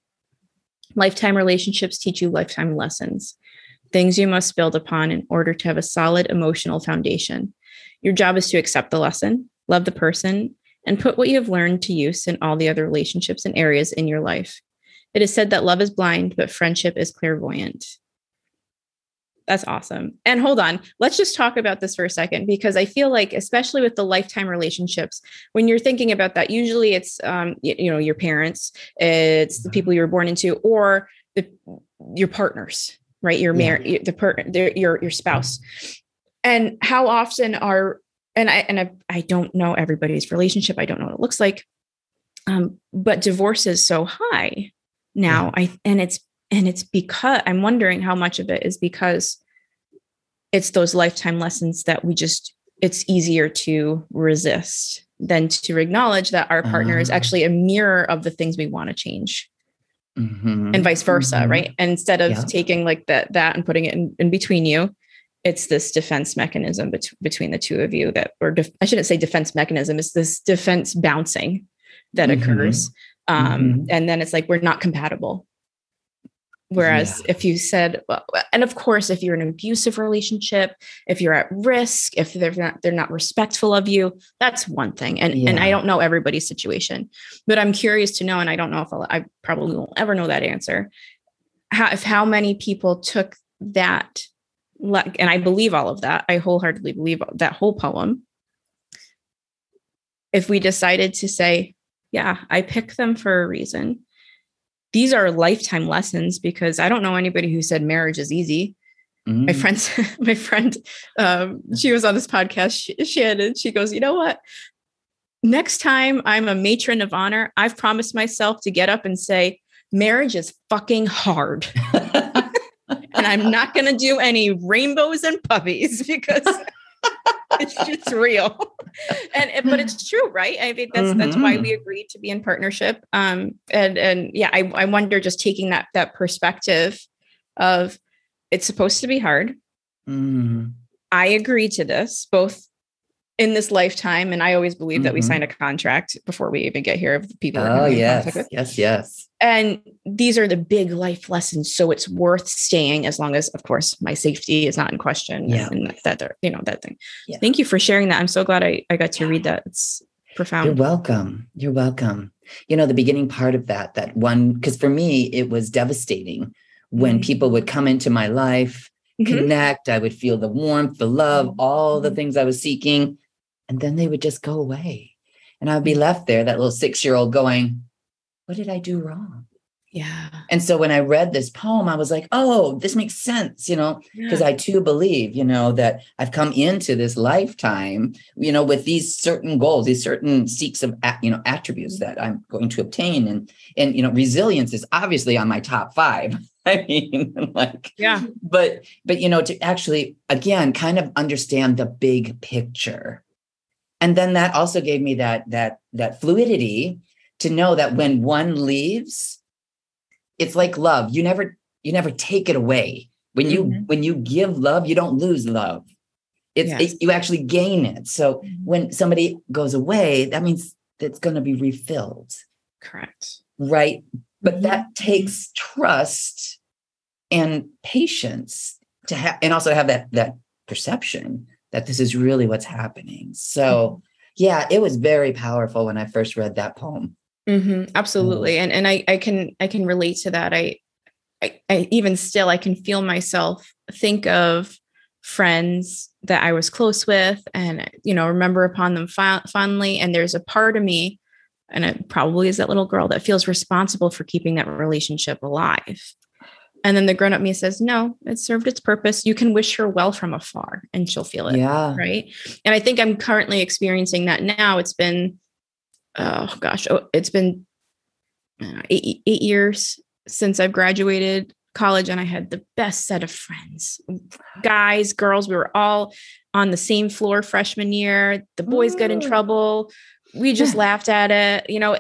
Lifetime relationships teach you lifetime lessons, things you must build upon in order to have a solid emotional foundation. Your job is to accept the lesson, love the person, and put what you have learned to use in all the other relationships and areas in your life. It is said that love is blind, but friendship is clairvoyant. That's awesome. And hold on, let's just talk about this for a second because I feel like, especially with the lifetime relationships, when you're thinking about that, usually it's um, you, you know your parents, it's the people you were born into, or the your partners, right? Your yeah. the per, your your spouse. And how often are and I and I, I don't know everybody's relationship. I don't know what it looks like, um, but divorce is so high now. Yeah. I and it's and it's because i'm wondering how much of it is because it's those lifetime lessons that we just it's easier to resist than to acknowledge that our partner uh, is uh-huh. actually a mirror of the things we want to change mm-hmm, and vice versa mm-hmm. right and instead of yeah. taking like that that and putting it in, in between you it's this defense mechanism bet- between the two of you that or def- i shouldn't say defense mechanism it's this defense bouncing that mm-hmm. occurs um, mm-hmm. and then it's like we're not compatible Whereas yeah. if you said, well, and of course, if you're in an abusive relationship, if you're at risk, if they're not they're not respectful of you, that's one thing. And yeah. and I don't know everybody's situation, but I'm curious to know, and I don't know if I'll, I probably won't ever know that answer. How if how many people took that, like and I believe all of that. I wholeheartedly believe that whole poem. If we decided to say, yeah, I pick them for a reason these are lifetime lessons because I don't know anybody who said marriage is easy. Mm-hmm. My friend, my friend, um, she was on this podcast, Shannon. She goes, you know what? Next time I'm a matron of honor, I've promised myself to get up and say, marriage is fucking hard. and I'm not going to do any rainbows and puppies because it's just real. and but it's true, right? I think that's mm-hmm. that's why we mm-hmm. agreed to be in partnership. Um, and and yeah, I, I wonder just taking that that perspective of it's supposed to be hard. Mm. I agree to this, both in this lifetime, and I always believe mm-hmm. that we mm-hmm. sign a contract before we even get here of the people. Oh yes, yes, yes. And these are the big life lessons, so it's worth staying as long as, of course, my safety is not in question. Yeah, and that, that you know that thing. Yeah. Thank you for sharing that. I'm so glad I I got to read that. It's profound. You're welcome. You're welcome. You know the beginning part of that, that one, because for me it was devastating when mm-hmm. people would come into my life. Mm-hmm. Connect, I would feel the warmth, the love, all the mm-hmm. things I was seeking and then they would just go away. And I would be mm. left there, that little six year old going, What did I do wrong? Yeah. And so when I read this poem, I was like, oh, this makes sense, you know, because yeah. I too believe, you know, that I've come into this lifetime, you know, with these certain goals, these certain seeks of, you know, attributes that I'm going to obtain. And, and, you know, resilience is obviously on my top five. I mean, like, yeah. But, but, you know, to actually, again, kind of understand the big picture and then that also gave me that that that fluidity to know that when one leaves it's like love you never you never take it away when you mm-hmm. when you give love you don't lose love it's yes. it, you actually gain it so mm-hmm. when somebody goes away that means it's going to be refilled correct right but mm-hmm. that takes trust and patience to have and also have that that perception that this is really what's happening. So, yeah, it was very powerful when I first read that poem. Mm-hmm, absolutely, mm. and and I I can I can relate to that. I, I I even still I can feel myself think of friends that I was close with, and you know remember upon them fondly. And there's a part of me, and it probably is that little girl that feels responsible for keeping that relationship alive. And then the grown up me says, no, it served its purpose. You can wish her well from afar and she'll feel it. Yeah. Right. And I think I'm currently experiencing that now. It's been, oh gosh, oh, it's been uh, eight, eight years since I've graduated college and I had the best set of friends guys, girls. We were all on the same floor freshman year. The boys Ooh. got in trouble. We just laughed at it. You know,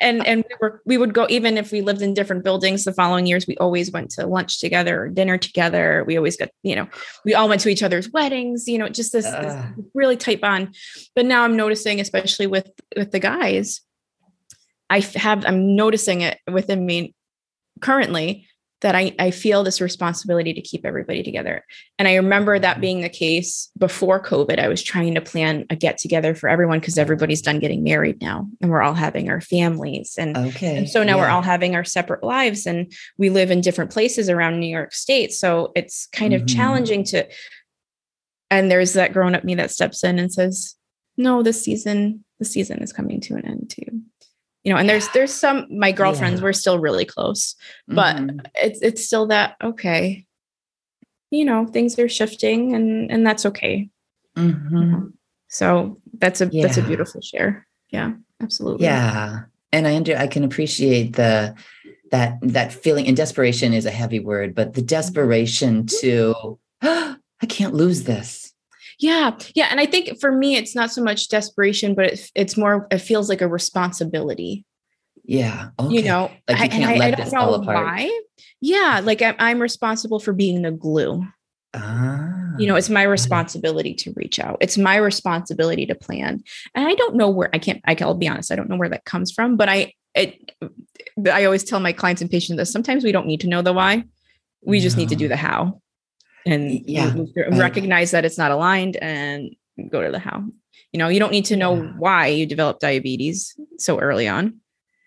and and we were we would go even if we lived in different buildings the following years we always went to lunch together or dinner together we always got you know we all went to each other's weddings you know just this, uh. this really tight bond but now i'm noticing especially with with the guys i have i'm noticing it within me currently that I, I feel this responsibility to keep everybody together. And I remember that being the case before COVID. I was trying to plan a get together for everyone because everybody's done getting married now and we're all having our families. And, okay. And so now yeah. we're all having our separate lives and we live in different places around New York State. So it's kind of mm-hmm. challenging to, and there's that grown up me that steps in and says, no, this season, the season is coming to an end too you know and there's there's some my girlfriends yeah. we're still really close but mm-hmm. it's it's still that okay you know things are shifting and and that's okay mm-hmm. so that's a yeah. that's a beautiful share yeah absolutely yeah and i under i can appreciate the that that feeling and desperation is a heavy word but the desperation to oh, i can't lose this yeah. Yeah. And I think for me, it's not so much desperation, but it, it's more, it feels like a responsibility. Yeah. Okay. You know, like you can't I, let I, this fall apart. Why. Yeah. Like I'm, I'm responsible for being the glue. Ah, you know, it's my responsibility to reach out. It's my responsibility to plan. And I don't know where I can't, I will be honest, I don't know where that comes from, but I, it, I always tell my clients and patients that sometimes we don't need to know the why. We no. just need to do the how and yeah. recognize that it's not aligned and go to the how. You know you don't need to know yeah. why you develop diabetes so early on.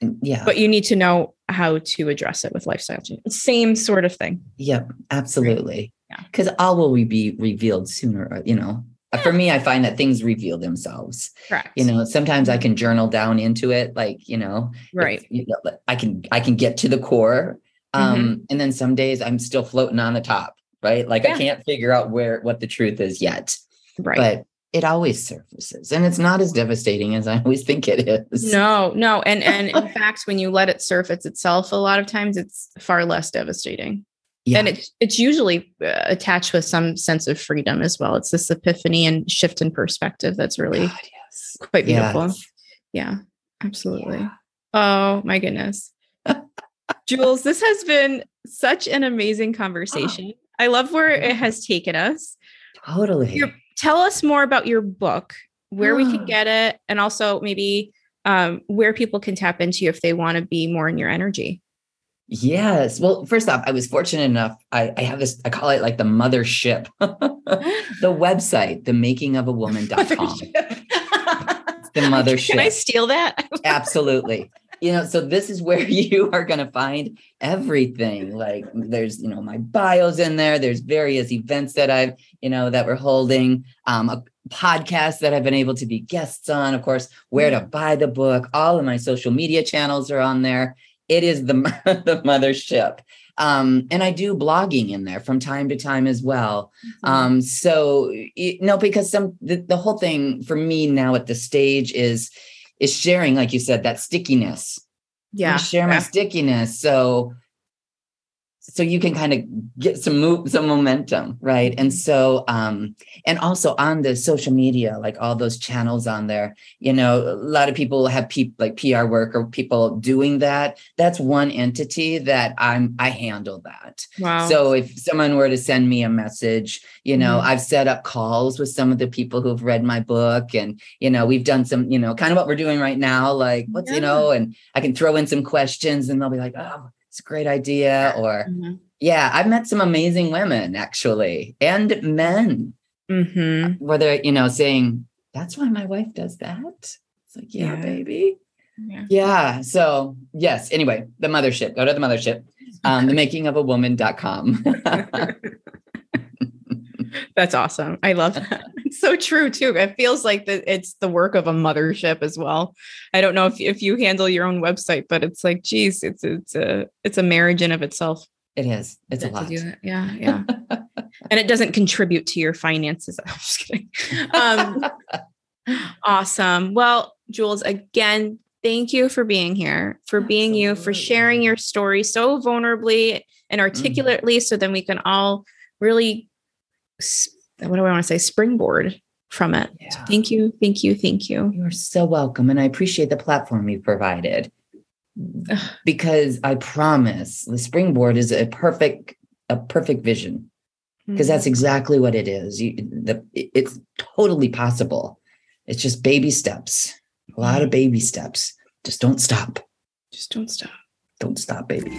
Mm, yeah. But you need to know how to address it with lifestyle change. Same sort of thing. Yep absolutely. Because yeah. all will be revealed sooner you know? Yeah. for me i find that things reveal themselves. Correct. you know sometimes i can journal down into it like you know right. you know, i can i can get to the core. Um mm-hmm. and then some days i'm still floating on the top right? Like yeah. I can't figure out where what the truth is yet. Right. But it always surfaces and it's not as devastating as I always think it is. No, no. And and in fact, when you let it surface itself, a lot of times it's far less devastating. Yeah. And it's it's usually uh, attached with some sense of freedom as well. It's this epiphany and shift in perspective that's really God, yes. quite beautiful. Yes. Yeah, absolutely. Yeah. Oh my goodness. Jules, this has been such an amazing conversation. I love where it has taken us. Totally. Your, tell us more about your book, where we can get it, and also maybe um, where people can tap into you if they want to be more in your energy. Yes. Well, first off, I was fortunate enough. I, I have this, I call it like the mothership, the website, the making of a woman.com. the mothership. Can I steal that? Absolutely you know so this is where you are going to find everything like there's you know my bios in there there's various events that i've you know that we're holding um, a podcast that i've been able to be guests on of course where to buy the book all of my social media channels are on there it is the the mothership um, and I do blogging in there from time to time as well. Mm-hmm. Um, so you know, because some the, the whole thing for me now at the stage is is sharing, like you said, that stickiness. Yeah. share my stickiness. So so you can kind of get some move some momentum right and mm-hmm. so um and also on the social media like all those channels on there you know a lot of people have people like pr work or people doing that that's one entity that i'm i handle that wow so if someone were to send me a message you know mm-hmm. i've set up calls with some of the people who've read my book and you know we've done some you know kind of what we're doing right now like what's yeah. you know and i can throw in some questions and they'll be like oh it's a great idea or mm-hmm. yeah i've met some amazing women actually and men mm-hmm. where they're you know saying that's why my wife does that. It's like, yeah, yeah. baby. Yeah. yeah. So, yes. Anyway, the mothership. Go to the mothership. Um, the making of a woman.com. That's awesome. I love that. It's so true too. It feels like that it's the work of a mothership as well. I don't know if if you handle your own website, but it's like, geez, it's it's a it's a marriage in of itself. It is. It's a lot. Yeah, yeah. and it doesn't contribute to your finances. I'm just kidding. Um, awesome. Well, Jules, again, thank you for being here, for being Absolutely. you, for sharing your story so vulnerably and mm-hmm. articulately, mm. so then we can all really what do I want to say? Springboard from it. Yeah. So thank you. Thank you. Thank you. You are so welcome. And I appreciate the platform you provided because I promise the springboard is a perfect, a perfect vision because mm-hmm. that's exactly what it is. You, the, it's totally possible. It's just baby steps, a lot of baby steps. Just don't stop. Just don't stop. Don't stop, baby.